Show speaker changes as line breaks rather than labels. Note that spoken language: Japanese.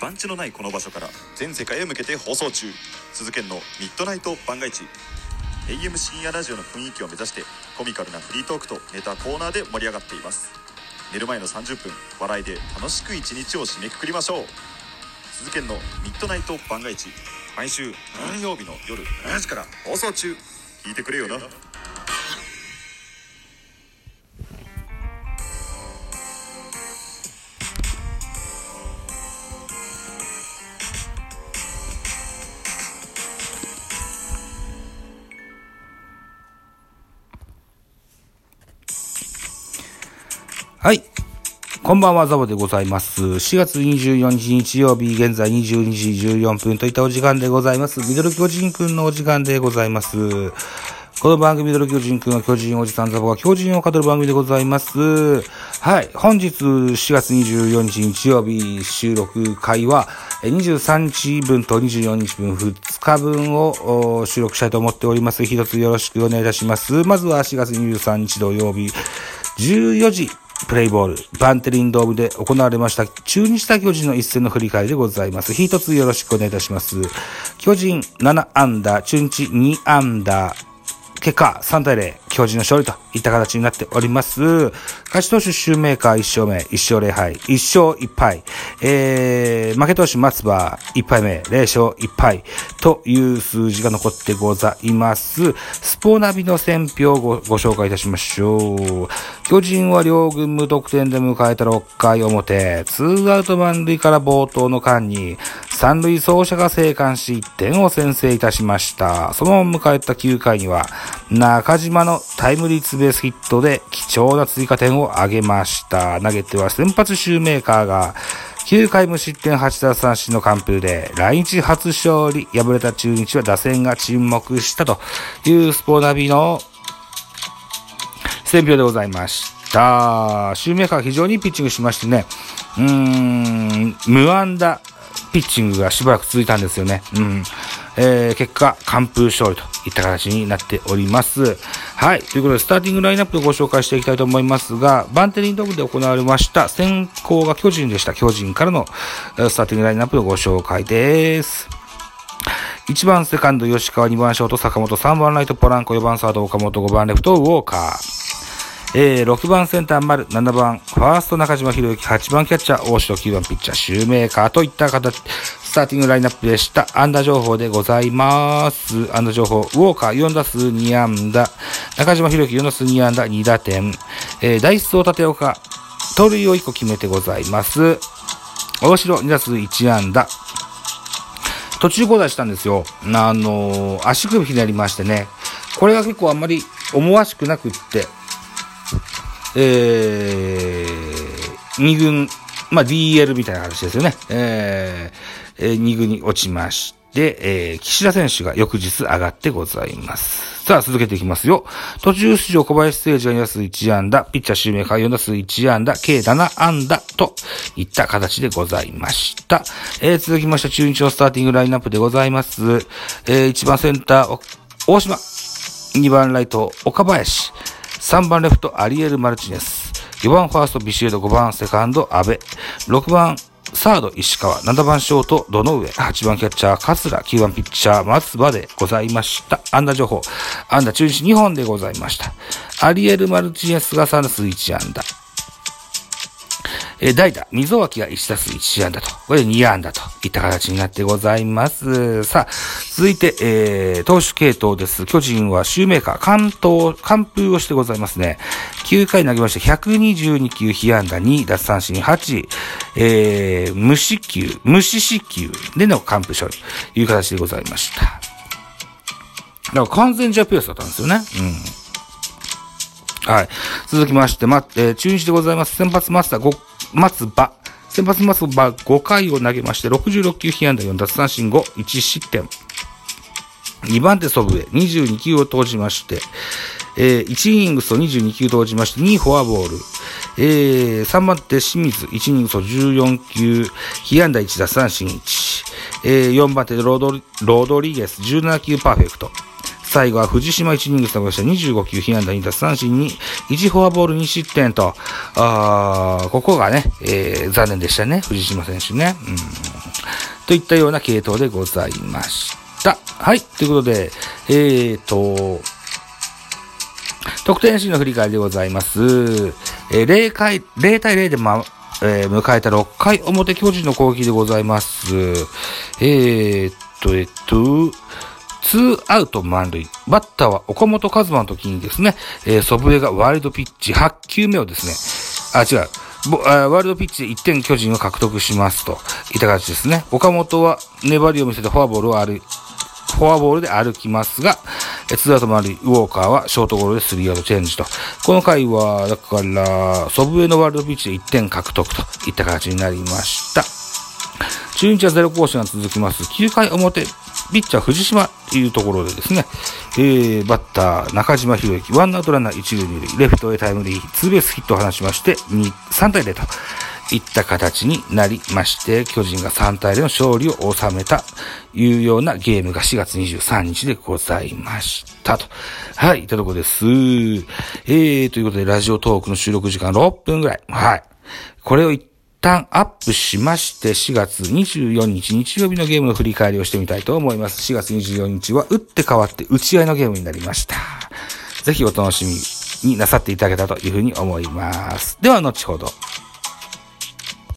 番地のないこの場所から全世界へ向けて放送中。鈴研のミッドナイト番外地 AM 深夜ラジオの雰囲気を目指してコミカルなフリートークとネタコーナーで盛り上がっています。寝る前の30分笑いで楽しく一日を締めくくりましょう。鈴研のミッドナイト番外地毎週何曜日の夜7時から放送中。聞いてくれよな。
はい。こんばんは、ザボでございます。4月24日日曜日、現在22時14分といったお時間でございます。ミドル巨人くんのお時間でございます。この番組、ミドル巨人くんは巨人おじさんザボが巨人を語る番組でございます。はい。本日4月24日日曜日収録会は、23日分と24日分2日分を収録したいと思っております。一つよろしくお願いいたします。まずは4月23日土曜日、14時、プレイボール、バンテリンドームで行われました中日対巨人の一戦の振り返りでございます。一つよろしくお願いいたします。巨人7アンダー、中日2アンダー、結果3対0、巨人の勝利といった形になっております。勝ち投手シューメーカー1勝目、1勝0敗、1勝1敗、えー、負け投手松葉1敗目、0勝1敗という数字が残ってございます。スポナビの選評をごご紹介いたしましょう。巨人は両軍無得点で迎えた6回表、ツーアウト満塁から冒頭の間に、三塁走者が生還し1点を先制いたしました。そのまま迎えた9回には、中島のタイムリーツベースヒットで貴重な追加点を挙げました。投げては先発シューメーカーが、9回無失点8奪三振の完封で、来日初勝利、敗れた中日は打線が沈黙したというスポナビの選評でございました。シューメーカー非常にピッチングしましてね、うーん、無安打ピッチングがしばらく続いたんですよね。うん。えー、結果、完封勝利といった形になっております。はい。ということで、スターティングラインナップをご紹介していきたいと思いますが、バンテリンドームで行われました、先行が巨人でした。巨人からのスターティングラインナップのご紹介です。1番セカンド吉川、2番ショート坂本、3番ライトポランコ、4番サード岡本、5番レフトウォーカー。えー、6番センター丸、7番ファースト中島博之、8番キャッチャー大城、9番ピッチャーシューメーカーといった形、ターティングラインナップでした。安打情報でございます。安打情報、ウォーカー4打数2安打、中島博之4打数2安打2打点、えー、ダイソー立岡、盗塁を1個決めてございます。大城2打数1安打、途中交代したんですよ。あのー足首ひねりましてね。これが結構あんまり思わしくなくって、えー、2軍、まあ、DL みたいな形ですよね。えー、えー、2軍に落ちまして、えー、岸田選手が翌日上がってございます。さあ、続けていきますよ。途中出場小林誠司が2打数1安打、ピッチャーシューメーカー4打数1安打、計7安打といった形でございました。えー、続きまして中日のスターティングラインナップでございます。えー、1番センター、大島。2番ライト、岡林。3番レフト、アリエル・マルチネス。4番ファースト、ビシエド。5番セカンド、阿部。6番サード、石川。7番ショート、堂上。8番キャッチャー、桂。9番ピッチャー、松葉でございました。安打情報。安打中日2本でございました。アリエル・マルチネスが3打数1安打。えー代打、溝脇が1打数1安打と、これで2安打といった形になってございます。さあ、続いて、えー、投手系統です。巨人はシューメーカー、関東、完封をしてございますね。9回投げまして、122球、被安打2、奪三振8、えー、無四球、無四死球での完封勝利という形でございました。だから完全ジャペースだったんですよね。うん。はい。続きまして、ま、えー中日でございます。先発松田、ご松葉。先発松葉5回を投げまして、66球被安打4奪三振5、1失点。2番手祖父江、22球を投じまして、えー1イニングスを22球投じまして、2フォアボール。えー3番手清水、1イニングスを14球、被安打1奪三振1。えー4番手ロドリロドリゲス、17球パーフェクト。最後は藤島1イニングス投げました25球被安打2奪三振に1フォアボール2失点と、あーここがね、えー残念でしたね、藤島選手ね。うんといったような系統でございました。はい。ということで、えーと、得点シーンの振り返りでございます。えー、0回、0対0でま、えー、迎えた6回表巨人の攻撃でございます。えー、っと、えっと、ツーアウト満塁。バッターは岡本和真の時にですね、えー、祖父江がワイルドピッチ8球目をですね、あ、違う。ワールドピッチで1点巨人を獲得しますといった形ですね。岡本は粘りを見せてフォアボールを歩、フォアボールで歩きますが、ツーアウト回り、ウォーカーはショートゴロでスリーアウトチェンジと。この回は、だから、ソブウェイのワールドピッチで1点獲得といった形になりました。中日はゼロ更新が続きます。9回表、ピッチャー藤島というところでですね、えー、バッター中島博之、ワンアウトランナー1塁2塁、レフトへタイムリー、ツーベースヒットを放しまして、3対0といった形になりまして、巨人が3対0の勝利を収めたと、いうようなゲームが4月23日でございましたと。はい、いったとこです。えー、ということで、ラジオトークの収録時間6分ぐらい。はい。これを一旦アップしまして、4月24日日曜日のゲームの振り返りをしてみたいと思います。4月24日は打って変わって打ち合いのゲームになりました。ぜひお楽しみになさっていただけたというふうに思います。では、後ほど。